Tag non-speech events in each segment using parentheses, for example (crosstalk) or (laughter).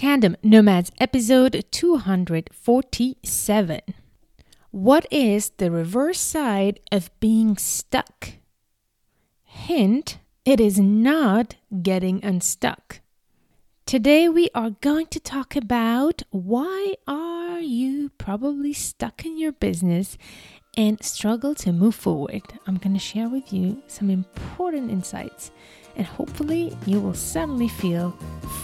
Tandem Nomads episode 247. What is the reverse side of being stuck? Hint, it is not getting unstuck. Today we are going to talk about why are you probably stuck in your business and struggle to move forward. I'm going to share with you some important insights and hopefully you will suddenly feel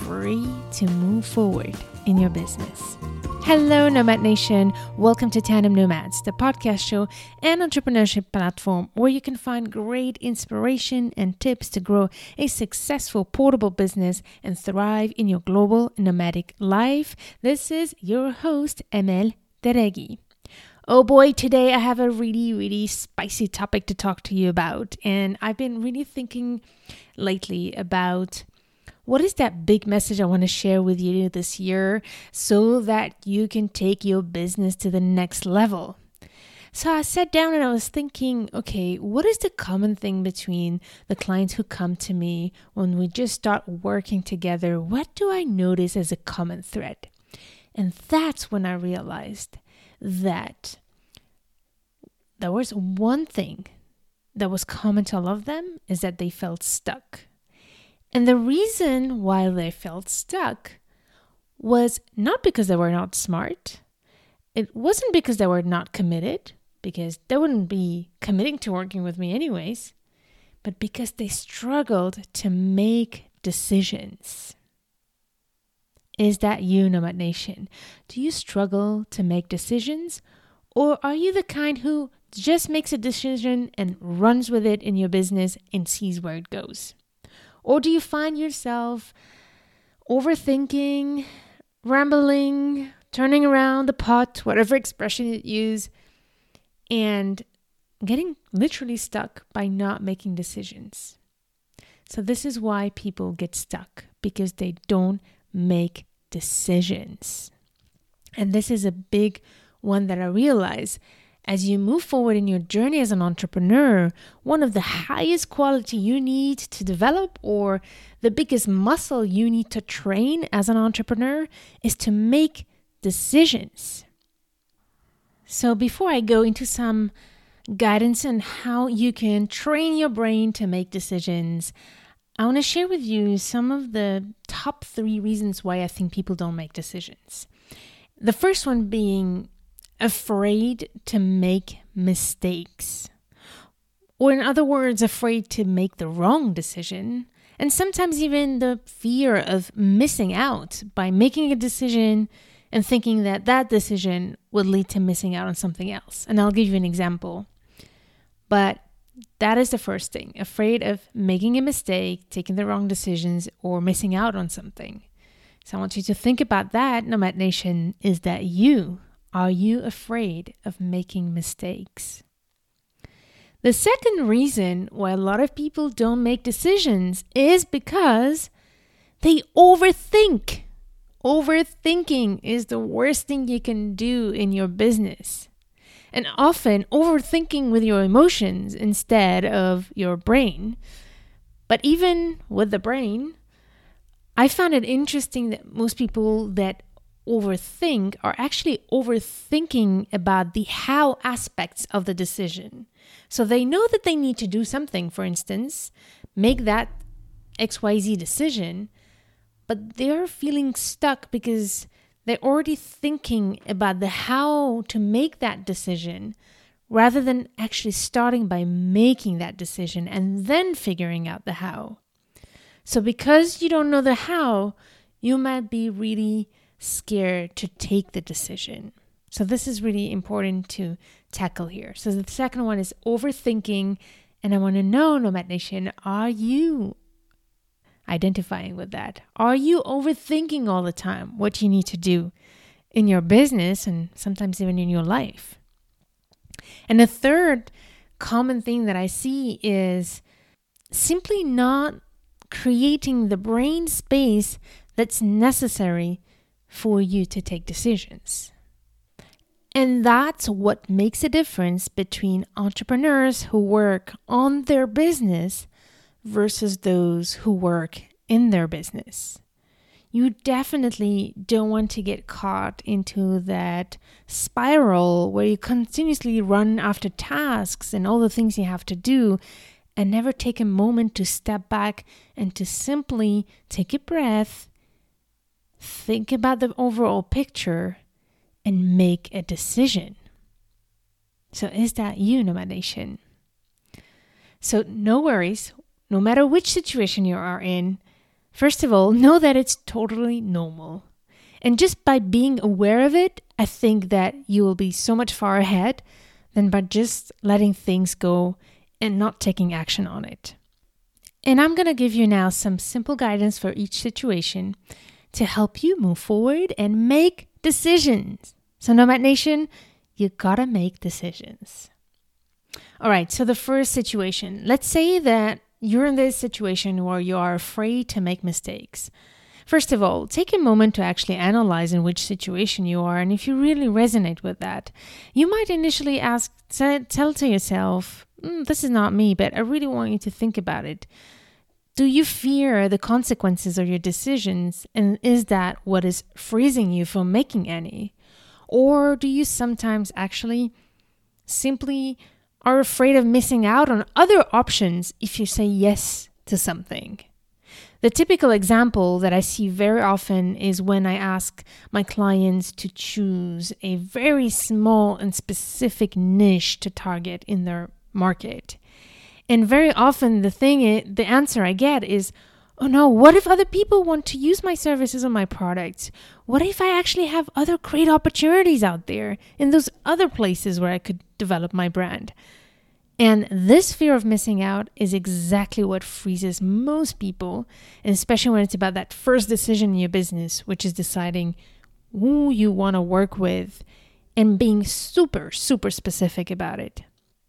free to move forward in your business. Hello, Nomad Nation. Welcome to Tandem Nomads, the podcast show and entrepreneurship platform where you can find great inspiration and tips to grow a successful portable business and thrive in your global nomadic life. This is your host, Amel Derragui. Oh boy, today I have a really, really spicy topic to talk to you about. And I've been really thinking lately about what is that big message I want to share with you this year so that you can take your business to the next level. So I sat down and I was thinking, okay, what is the common thing between the clients who come to me when we just start working together? What do I notice as a common thread? And that's when I realized that there was one thing that was common to all of them is that they felt stuck. And the reason why they felt stuck was not because they were not smart. It wasn't because they were not committed, because they wouldn't be committing to working with me anyways, but because they struggled to make decisions. Is that you, Nomad Nation? Do you struggle to make decisions? Or are you the kind who just makes a decision and runs with it in your business and sees where it goes? Or do you find yourself overthinking, rambling, turning around the pot, whatever expression you use, and getting literally stuck by not making decisions? So, this is why people get stuck because they don't make decisions. And this is a big one that I realize as you move forward in your journey as an entrepreneur, one of the highest quality you need to develop or the biggest muscle you need to train as an entrepreneur is to make decisions. So before I go into some guidance on how you can train your brain to make decisions, I want to share with you some of the top three reasons why I think people don't make decisions. The first one being afraid to make mistakes. Or, in other words, afraid to make the wrong decision. And sometimes even the fear of missing out by making a decision and thinking that that decision would lead to missing out on something else. And I'll give you an example. But that is the first thing afraid of making a mistake, taking the wrong decisions, or missing out on something. So I want you to think about that, Nomad Nation. Is that you? Are you afraid of making mistakes? The second reason why a lot of people don't make decisions is because they overthink. Overthinking is the worst thing you can do in your business. And often overthinking with your emotions instead of your brain. But even with the brain, I found it interesting that most people that overthink are actually overthinking about the how aspects of the decision. So they know that they need to do something, for instance, make that XYZ decision, but they're feeling stuck because they're already thinking about the how to make that decision rather than actually starting by making that decision and then figuring out the how. So because you don't know the how, you might be really scared to take the decision. So, this is really important to tackle here. So, the second one is overthinking. And I want to know, Nomad Nation, are you identifying with that? Are you overthinking all the time what you need to do in your business and sometimes even in your life? And the third common thing that I see is simply not creating the brain space that's necessary for you to take decisions. And that's what makes a difference between entrepreneurs who work on their business versus those who work in their business. you definitely don't want to get caught into that spiral where you continuously run after tasks and all the things you have to do and never take a moment to step back and to simply take a breath, think about the overall picture, and make a decision. So, is that you, Nomad Nation? So, no worries, no matter which situation you are in. First of all, know that it's totally normal. And just by being aware of it, I think that you will be so much far ahead than by just letting things go and not taking action on it. And I'm going to give you now some simple guidance for each situation to help you move forward and make decisions. So, Nomad Nation, you gotta make decisions. All right, so the first situation let's say that you're in this situation where you are afraid to make mistakes. First of all, take a moment to actually analyze in which situation you are, and if you really resonate with that, you might initially ask, tell to yourself, mm, this is not me, but I really want you to think about it. Do you fear the consequences of your decisions? And is that what is freezing you from making any? Or do you sometimes actually simply are afraid of missing out on other options if you say yes to something? The typical example that I see very often is when I ask my clients to choose a very small and specific niche to target in their market. And very often the thing is, the answer I get is, "Oh no, what if other people want to use my services or my products? What if I actually have other great opportunities out there in those other places where I could develop my brand?" And this fear of missing out is exactly what freezes most people, especially when it's about that first decision in your business, which is deciding who you want to work with and being super, super specific about it.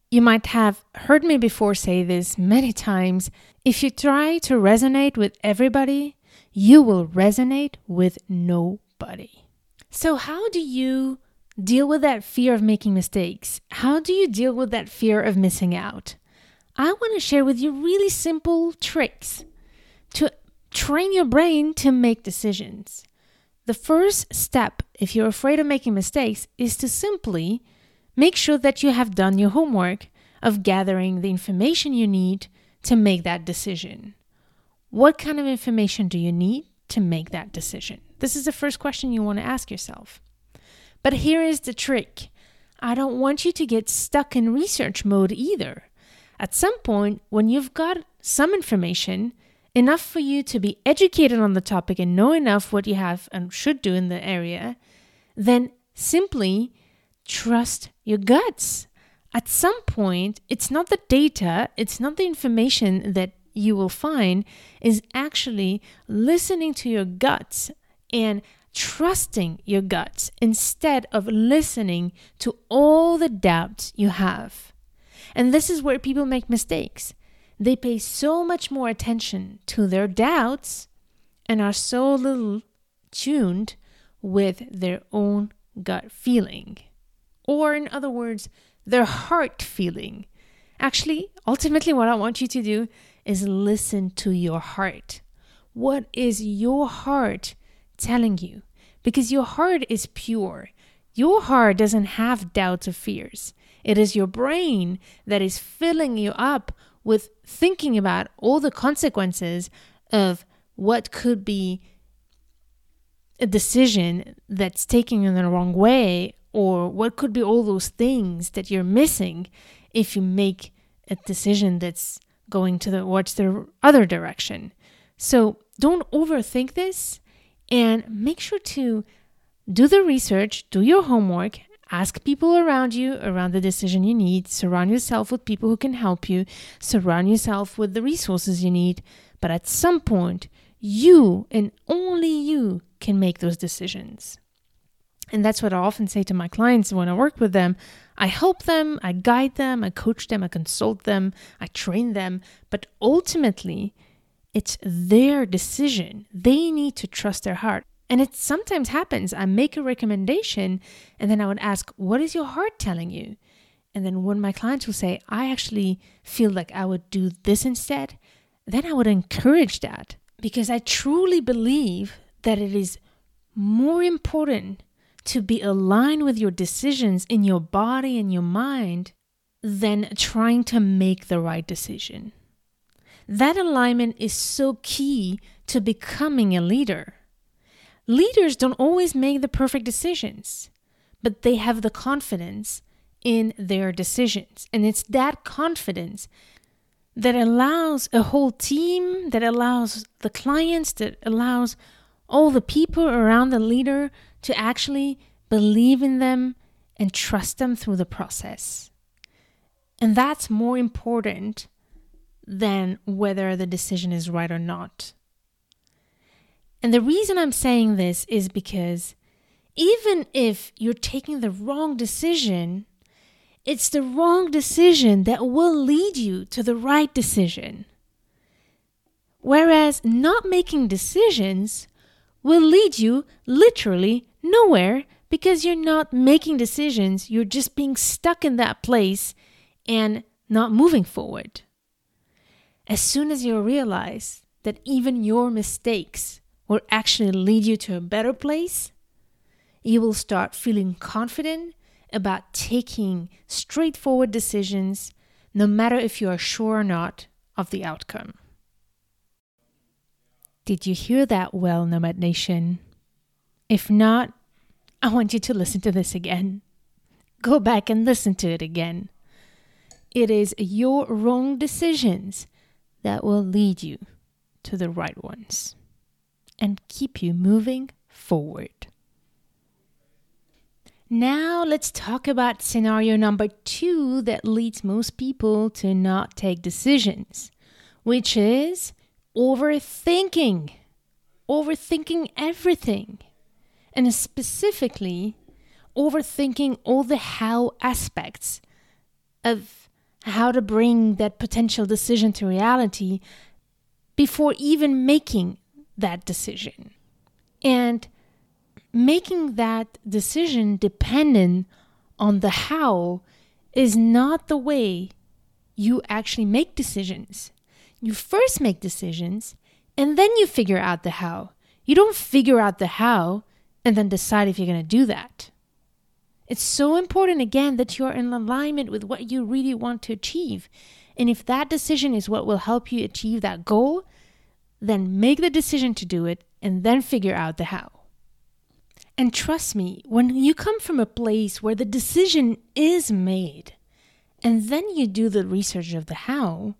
You might have heard me before say this many times. If you try to resonate with everybody, you will resonate with nobody. So, how do you deal with that fear of making mistakes? How do you deal with that fear of missing out? I want to share with you really simple tricks to train your brain to make decisions. The first step, if you're afraid of making mistakes, is to simply make sure that you have done your homework of gathering the information you need to make that decision. What kind of information do you need to make that decision? This is the first question you want to ask yourself. But here is the trick I don't want you to get stuck in research mode either. At some point, when you've got some information, enough for you to be educated on the topic and know enough what you have and should do in the area, then simply trust your guts. At some point, it's not the data, it's not the information that you will find, is actually listening to your guts and trusting your guts instead of listening to all the doubts you have. And this is where people make mistakes. They pay so much more attention to their doubts and are so little tuned with their own gut feeling or in other words, their heart feeling. Actually, ultimately, what I want you to do is listen to your heart. What is your heart telling you? Because your heart is pure. Your heart doesn't have doubts or fears. It is your brain that is filling you up with thinking about all the consequences of what could be a decision that's taken in the wrong way or what could be all those things that you're missing if you make a decision that's going to the the other direction. So don't overthink this and make sure to do the research, do your homework, ask people around you around the decision you need, surround yourself with people who can help you, surround yourself with the resources you need. But at some point, you and only you can make those decisions. And that's what I often say to my clients when I work with them. I help them, I guide them, I coach them, I consult them, I train them, but ultimately, it's their decision. They need to trust their heart. And it sometimes happens. I make a recommendation and then I would ask, What is your heart telling you? And then when my clients will say, I actually feel like I would do this instead, then I would encourage that because I truly believe that it is more important to be aligned with your decisions in your body and your mind than trying to make the right decision. That alignment is so key to becoming a leader. Leaders don't always make the perfect decisions, but they have the confidence in their decisions. And it's that confidence that allows a whole team, that allows the clients, that allows all the people around the leader to actually believe in them and trust them through the process. And that's more important than whether the decision is right or not. And the reason I'm saying this is because even if you're taking the wrong decision, it's the wrong decision that will lead you to the right decision. Whereas not making decisions will lead you literally nowhere because you're not making decisions, you're just being stuck in that place and not moving forward. As soon as you realize that even your mistakes will actually lead you to a better place, you will start feeling confident about taking straightforward decisions, no matter if you are sure or not of the outcome. Did you hear that well, Nomad Nation? If not, I want you to listen to this again. Go back and listen to it again. It is your wrong decisions that will lead you to the right ones and keep you moving forward. Now, let's talk about scenario number two that leads most people to not take decisions, which is overthinking. Overthinking everything. And specifically, overthinking all the how aspects of how to bring that potential decision to reality before even making that decision. And making that decision dependent on the how is not the way you actually make decisions. You first make decisions and then you figure out the how. You don't figure out the how and then decide if you're going to do that. It's so important, again, that you're in alignment with what you really want to achieve. And if that decision is what will help you achieve that goal, then make the decision to do it and then figure out the how. And trust me, when you come from a place where the decision is made, and then you do the research of the how,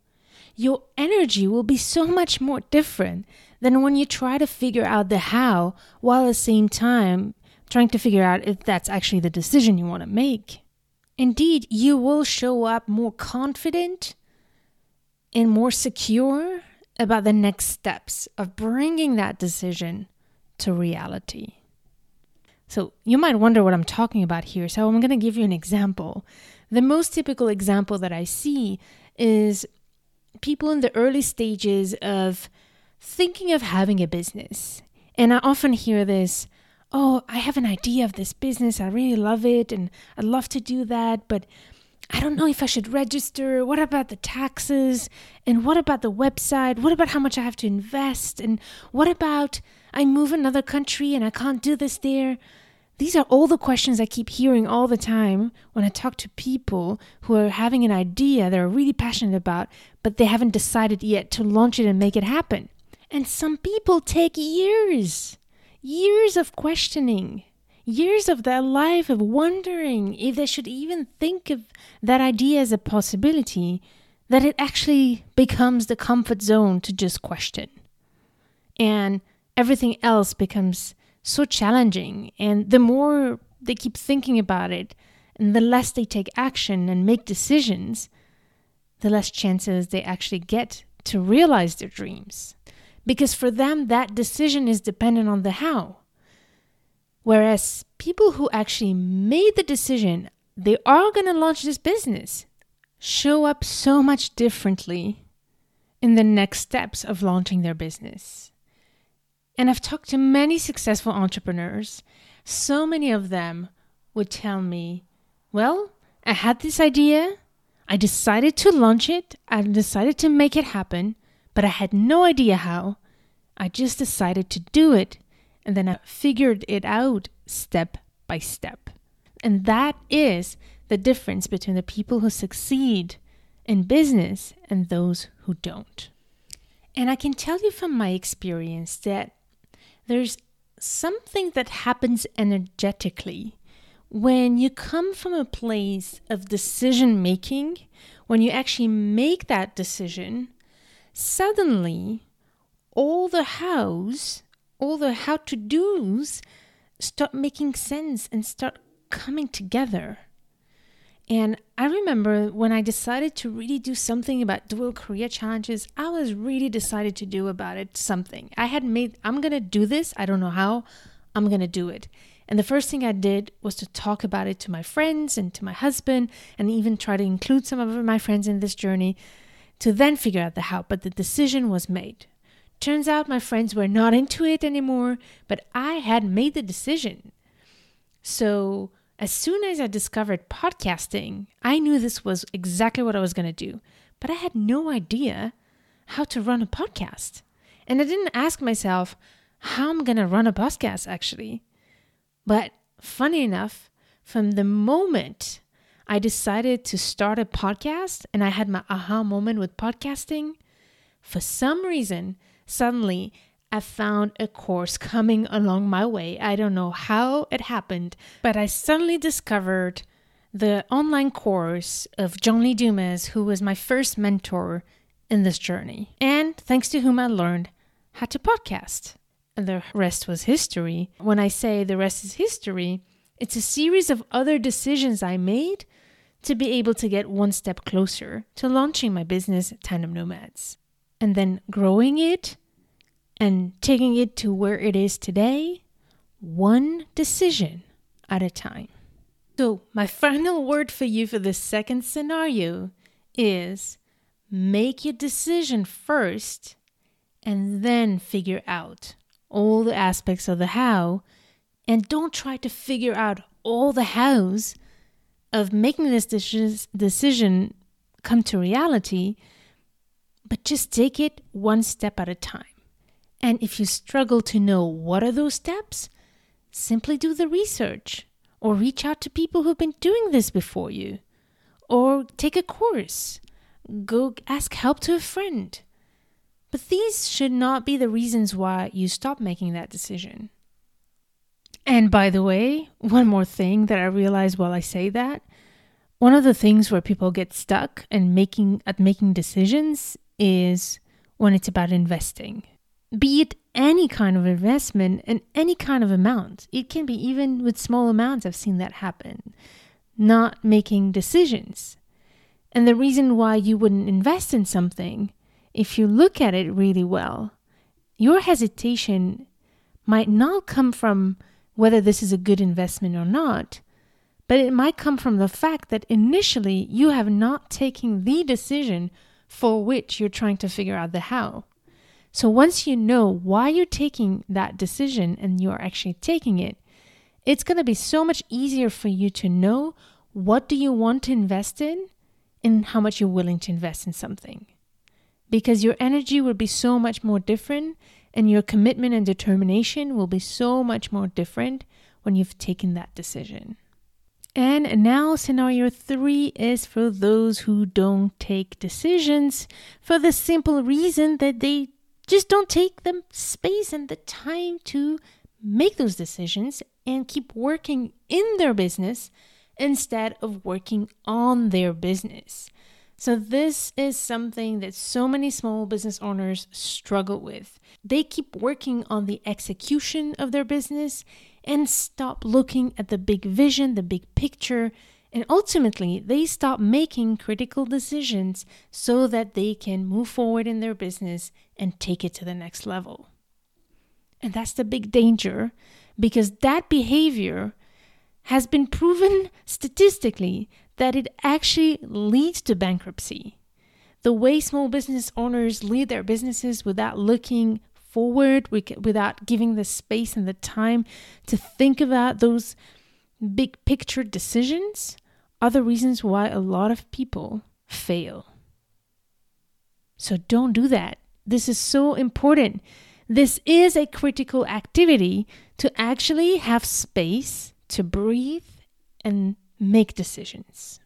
your energy will be so much more different than when you try to figure out the how while at the same time trying to figure out if that's actually the decision you want to make. Indeed, you will show up more confident and more secure about the next steps of bringing that decision to reality. So you might wonder what I'm talking about here. So I'm going to give you an example. The most typical example that I see is people in the early stages of thinking of having a business. And I often hear this oh, I have an idea of this business. I really love it and I'd love to do that, but I don't know if I should register. What about the taxes? And what about the website? What about how much I have to invest? And what about I move another country and I can't do this there? These are all the questions I keep hearing all the time when I talk to people who are having an idea they're really passionate about, but they haven't decided yet to launch it and make it happen. And some people take years, years of questioning, years of their life of wondering if they should even think of that idea as a possibility, that it actually becomes the comfort zone to just question. And everything else becomes so challenging. And the more they keep thinking about it, and the less they take action and make decisions, the less chances they actually get to realize their dreams. Because for them, that decision is dependent on the how. Whereas people who actually made the decision, they are going to launch this business, show up so much differently in the next steps of launching their business. And I've talked to many successful entrepreneurs. So many of them would tell me, Well, I had this idea. I decided to launch it. I decided to make it happen, but I had no idea how. I just decided to do it. and then I figured it out step by step. And that is the difference between the people who succeed in business and those who don't. And I can tell you from my experience that there's something that happens energetically when you come from a place of decision making, when you actually make that decision, suddenly all the hows, all the how to do's start making sense and start coming together. And I remember when I decided to really do something about dual career challenges, I was really decided to do about it something. I had made, I'm going to do this. I don't know how. I'm going to do it. And the first thing I did was to talk about it to my friends and to my husband, and even try to include some of my friends in this journey to then figure out the how. But the decision was made. Turns out my friends were not (laughs) into it anymore, but I had made the decision. So as soon as I discovered podcasting, I knew this was exactly what I was going to do, but I had no idea how to run a podcast. And I didn't ask myself how I'm going to run a podcast actually. But funny enough, from the moment I decided to start a podcast and I had my aha moment with podcasting, for some reason, suddenly I found a course coming along my way. I don't know how it happened, but I suddenly discovered the online course of John Lee Dumas, who was my first mentor in this journey, and thanks to whom I learned how to podcast. And the rest was history. When I say the rest is history, it's a series of other decisions I made to be able to get one step closer to launching my business, Tandem Nomads, and then growing it and taking it to where it is today, one decision at a time. So, my final word for you for this second scenario is make your decision first and then figure out all the aspects of the how. And don't try to figure out all the hows of making this decision come to reality, but just take it one step at a time. And if you struggle to know what are those steps, simply do the research or reach out to people who've been doing this before you or take a course. Go ask help to a friend. But these should not be the reasons why you stop making that decision. And by the way, one more thing that I realize while I say that, one of the things where people get stuck and making at making decisions is when it's about investing be it any kind of investment and any kind of amount. It can be even with small amounts, I've seen that happen. Not making decisions. And the reason why you wouldn't invest in something, if you look at it really well, your hesitation might not come from whether this is a good investment or not, but it might come from the fact that initially you have not taken the decision for which you're trying to figure out the how. So once you know why you're taking that decision and you're actually taking it, it's going to be so much easier for you to know what do you want to invest in and how much you're willing to invest in something. Because your energy will be so much more different and your commitment and determination will be so much more different when you've taken that decision. And now, scenario three is for those who don't take decisions for the simple reason that they just don't take the space and the time to make those decisions and keep working in their business instead of working on their business. So, this is something that so many small business owners struggle with. They keep working on the execution of their business and stop looking at the big vision, the big picture, and ultimately, they stop making critical decisions so that they can move forward in their business and take it to the next level. And that's the big danger because that behavior has been proven statistically that it actually leads to bankruptcy. The way small business owners lead their businesses without looking forward, without giving the space and the time to think about those big picture decisions are the reasons why a lot of people fail. So don't do that. This is so important. this is a critical activity to actually have space to breathe and make decisions.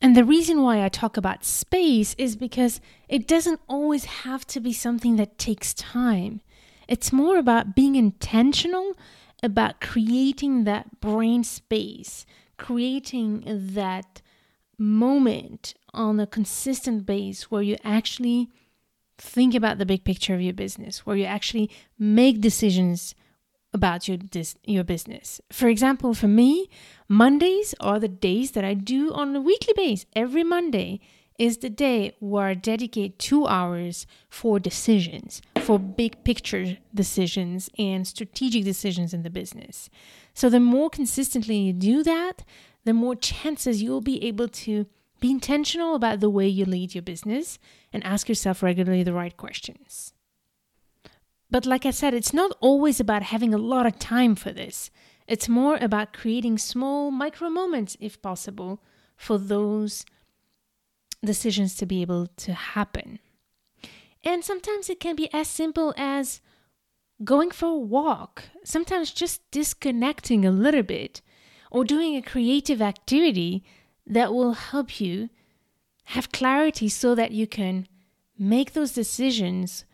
And the reason why I talk about space is because it doesn't always have to be something that takes time. It's more about being intentional about creating that brain space, creating that moment on a consistent base where you actually think about the big picture of your business, where you actually make decisions about your this, your business. For example, for me, Mondays are the days that I do on a weekly basis. Every Monday is the day where I dedicate 2 hours for decisions, for big picture decisions and strategic decisions in the business. So the more consistently you do that, the more chances you'll be able to be intentional about the way you lead your business and ask yourself regularly the right questions. But like I said, it's not always about having a lot of time for this. It's more about creating small micro moments, if possible, for those decisions to be able to happen. And sometimes it can be as simple as going for a walk, sometimes just disconnecting a little bit, or doing a creative activity that will help you have clarity so that you can make those decisions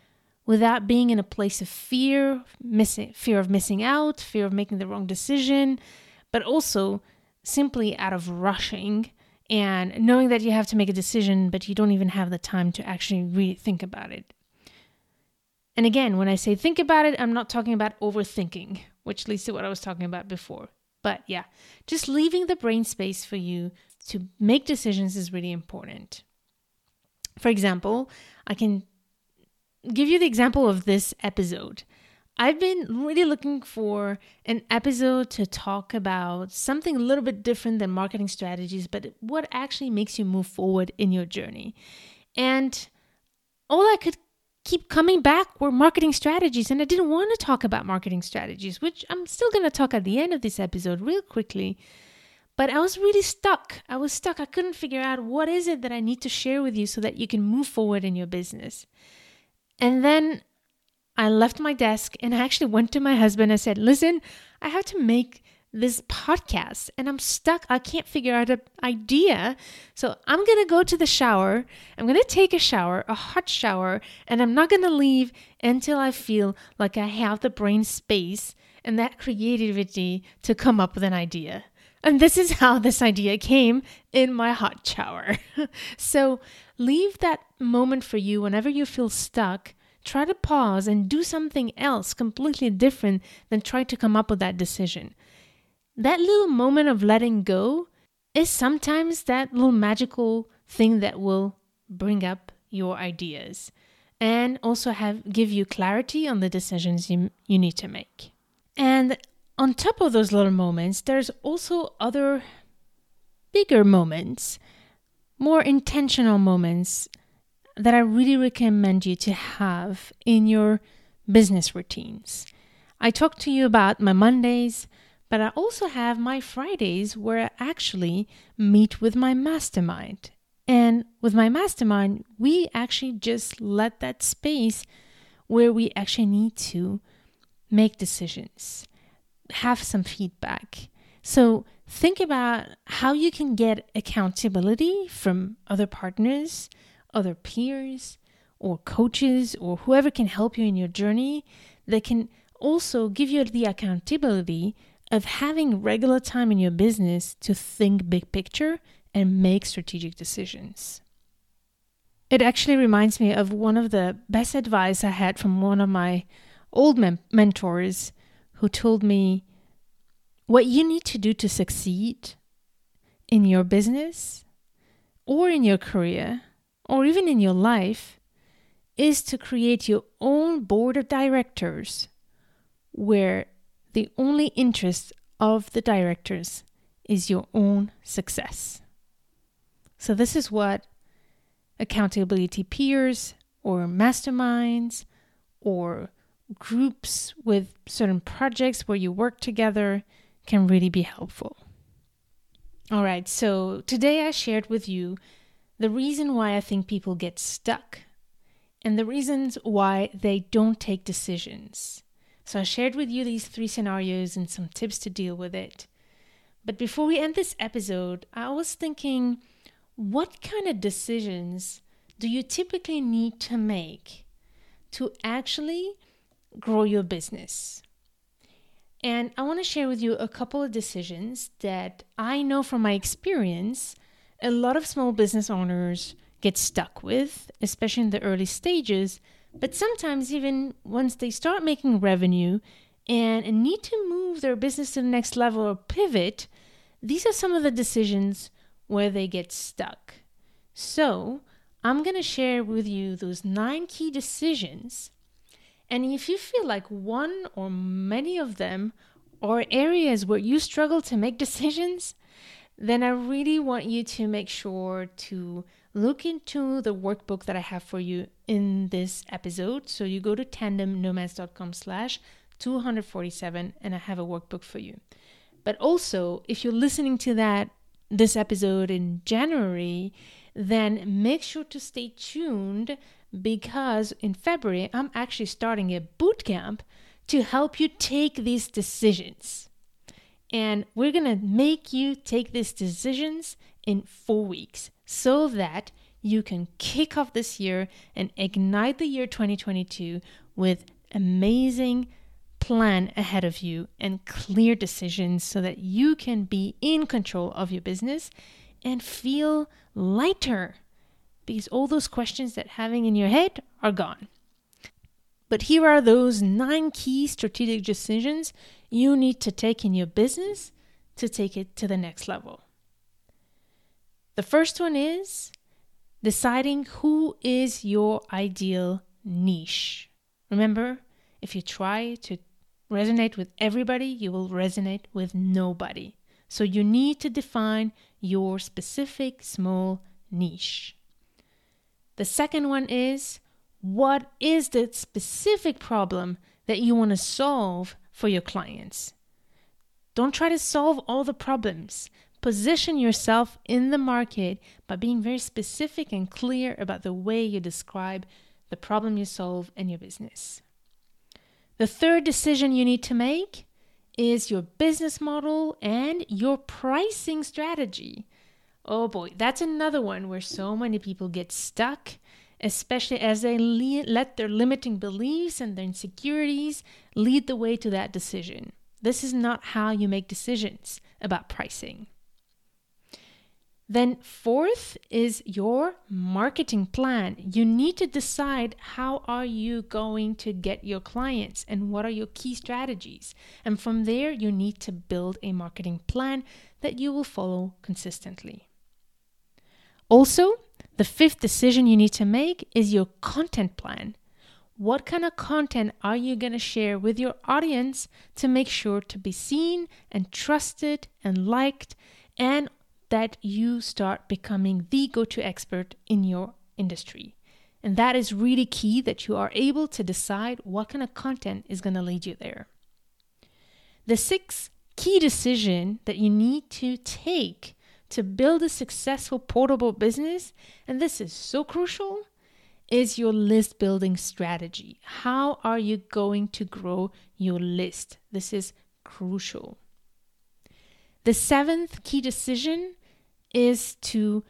without being in a place of fear, missing fear of missing out, fear of making the wrong decision, but also simply out of rushing and knowing that you have to make a decision but you don't even have the time to actually really think about it. And again, when I say think about it, I'm not talking about overthinking, which leads to what I was talking about before. But yeah, just leaving the brain space for you to make decisions is really important. For example, I can give you the example of this episode. I've been really looking for an episode to talk about something a little bit different than marketing strategies, but what actually makes you move forward in your journey. And all I could keep coming back were marketing strategies, and I didn't want to talk about marketing strategies, which I'm still going to talk at the end of this episode real quickly. But I was really stuck. I was stuck. I couldn't figure out what is it that I need to share with you so that you can move forward in your business. And then I left my desk and I actually went to my husband and said, Listen, I have to make this podcast and I'm stuck. I can't figure out an idea. So I'm going to go to the shower. I'm going to take a shower, a hot shower, and I'm not going to leave until I feel like I have the brain space and that creativity to come up with an idea. And this is how this idea came in my hot shower. (laughs) so leave that moment for you whenever you feel stuck. Try to pause and do something else completely different than try to come up with that decision. That little moment of letting go is sometimes that little magical thing that will bring up your ideas and also have give you clarity on the decisions you, you need to make. And on top of those little moments, there's also other bigger moments, more intentional moments that I really recommend you to have in your business routines. I talked to you about my Mondays, but I also have my Fridays where I actually meet with my mastermind. And with my mastermind, we actually just let that space where we actually need to make decisions have some feedback. So think about how you can get accountability from other partners, other peers, or coaches, or whoever can help you in your journey that can also give you the accountability of having regular time in your business to think big picture and make strategic decisions. It actually reminds me of one of the best advice I had from one of my old mem- mentors who told me what you need to do to succeed in your business or in your career or even in your life is to create your own board of directors where the only interest of the directors is your own success. So, this is what accountability peers or masterminds or groups with certain projects where you work together can really be helpful. All right, so today I shared with you the reason why I think people get stuck and the reasons why they don't take decisions. So I shared with you these three scenarios and some tips to deal with it. But before we end this episode, I was thinking what kind of decisions do you typically need to make to actually grow your business? And I want to share with you a couple of decisions that I know from my experience a lot of small business owners get stuck with, especially in the early stages. But sometimes, even once they start making revenue and need to move their business to the next level or pivot, these are some of the decisions where they get stuck. So, I'm going to share with you those nine key decisions. And if you feel like one or many of them are areas where you struggle to make (laughs) decisions, then I really want you to make sure to look into the workbook that I have for you in this episode. So you go to tandemnomads.com slash 247 and I have a workbook for you. But also, if you're listening to that this episode in January, then make sure to stay tuned because in February I'm actually starting a boot camp to help you take these decisions. And we're going to make you take these decisions in four weeks so that you can kick off this year and ignite the year 2022 with amazing plan ahead of you and clear decisions so that you can be in control of your business and feel lighter because all those questions that having in your head are gone. But here are those nine key strategic decisions you need to take in your business to take it to the next level. The first one is deciding who is your ideal niche. Remember, if you try to resonate with everybody, you will resonate with nobody. So you need to define your specific small niche. The second one is what is the specific problem that you want to solve for your clients? Don't try to solve all the problems. Position yourself in the market by being very specific and clear about the way you describe the problem you solve in your business. The third decision you need to make is your business model and your pricing strategy. Oh boy, that's another one where so many people get stuck, especially as they le- let their limiting beliefs and their insecurities lead the way to that decision. This is not how you make decisions about pricing. Then fourth is your marketing plan. You need to decide how are you going to get your clients and what are your key strategies. And from there you need to build a marketing plan that you will follow consistently. Also, the fifth decision you need to make is your content plan. What kind of content are you going to share with your audience to make sure to be seen and trusted and liked and that you start becoming the go to expert in your industry. And that is really key that you are able to decide what kind of content is going to lead you there. The sixth key decision that you need to take to build a successful portable business, and this is so crucial, is your list building strategy. How are you going to grow your list? This is crucial. The seventh key decision is to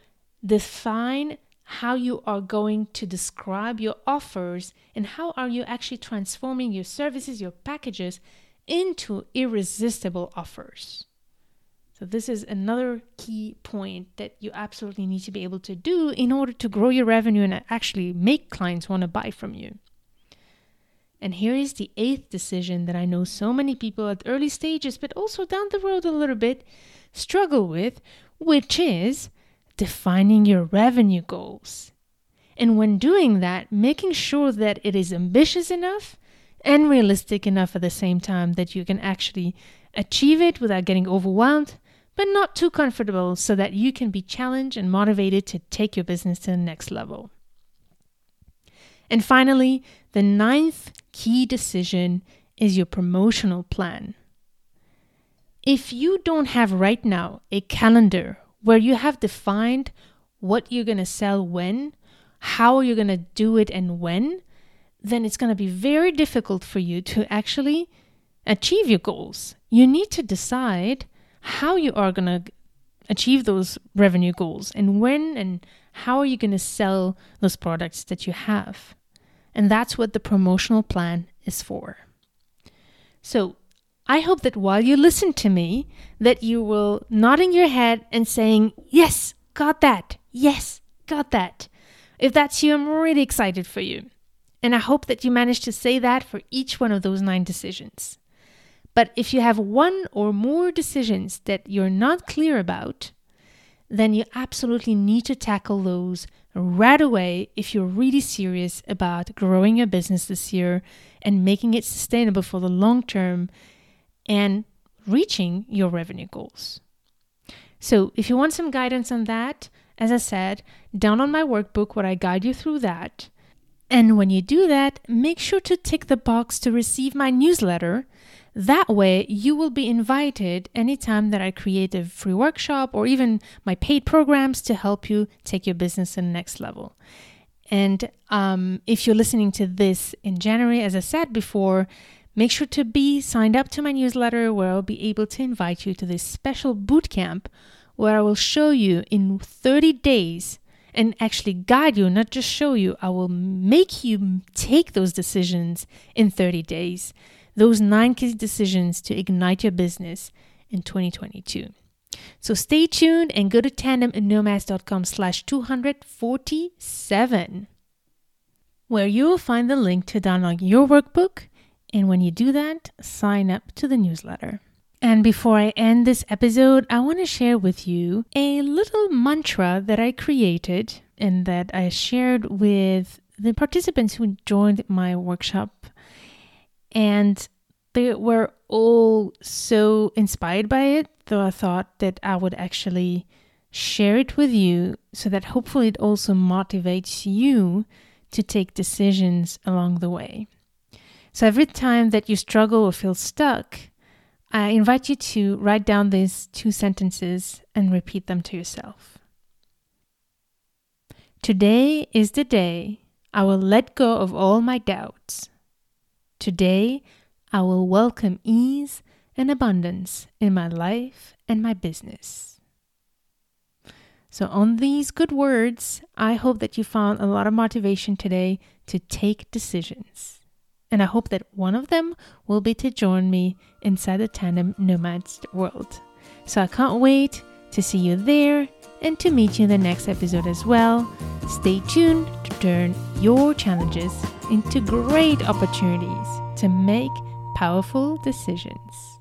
define how you are going to describe your offers and how are you actually transforming your services, your packages into irresistible offers. So this is another key point that you absolutely need to be able to do in order to grow your revenue and actually make clients want to buy from you. And here is the eighth decision that I know so many people at early stages, but also down the road a little bit, struggle with, which is defining your revenue goals. And when doing that, making sure that it is ambitious enough and realistic enough at the same time that you can actually achieve it without getting overwhelmed, but not too comfortable so that you can be challenged and motivated to take your business to the next level. And finally, the ninth key decision is your promotional plan. If you don't have right now a calendar where you have defined what you're going to sell when, how you're going to do it and when, then it's going to be very difficult for you to actually achieve your goals. You need to decide how you are going to achieve those revenue goals and when and how are you going to sell those products that you have. And that's what the promotional plan is for. So, I hope that while you listen to me that you will nodding your head and saying, "Yes, got that. Yes, got that." If that's you, I'm really excited for you. And I hope that you manage to say that for each one of those nine decisions. But if you have one or more decisions that you're not clear about, then you absolutely need to tackle those right away if you're really serious about growing your business this year and making it sustainable for the long term and reaching your revenue goals. So, if you want some guidance on that, as I said, down on my workbook where I guide you through that. And when you do that, make sure to tick the box to receive my newsletter. That way, you will be invited anytime that I create a free workshop or even my paid programs to help you take your business to the next level. And um, if you're listening to this in January, as I said before, make sure to be signed up to my newsletter where I'll be able to invite you to this special boot camp where I will show you in 30 days and actually guide you, not just show you, I will make you take those decisions in 30 days, those nine key decisions to ignite your business in 2022. So stay tuned and go to tandemnomads.com slash 247, where you will find the link to download your workbook. And when you do that, sign up to the newsletter. And before I end this episode, I want to share with you a little mantra that I created and that I shared with the participants who joined my workshop. And they were all so inspired by it, though I thought that I would actually share it with you so that hopefully it also motivates you to take decisions along the way. So every time that you struggle or feel stuck, I invite you to write down these two sentences and repeat them to yourself. Today is the day I will let go of all my doubts. Today I will welcome ease and abundance in my life and my business. So, on these good words, I hope that you found a lot of motivation today to take decisions and I hope that one of them will be to join me inside the Tandem Nomads world. So I can't wait to see you there and to meet you in the next episode as well. Stay tuned to turn your challenges into great opportunities to make powerful decisions.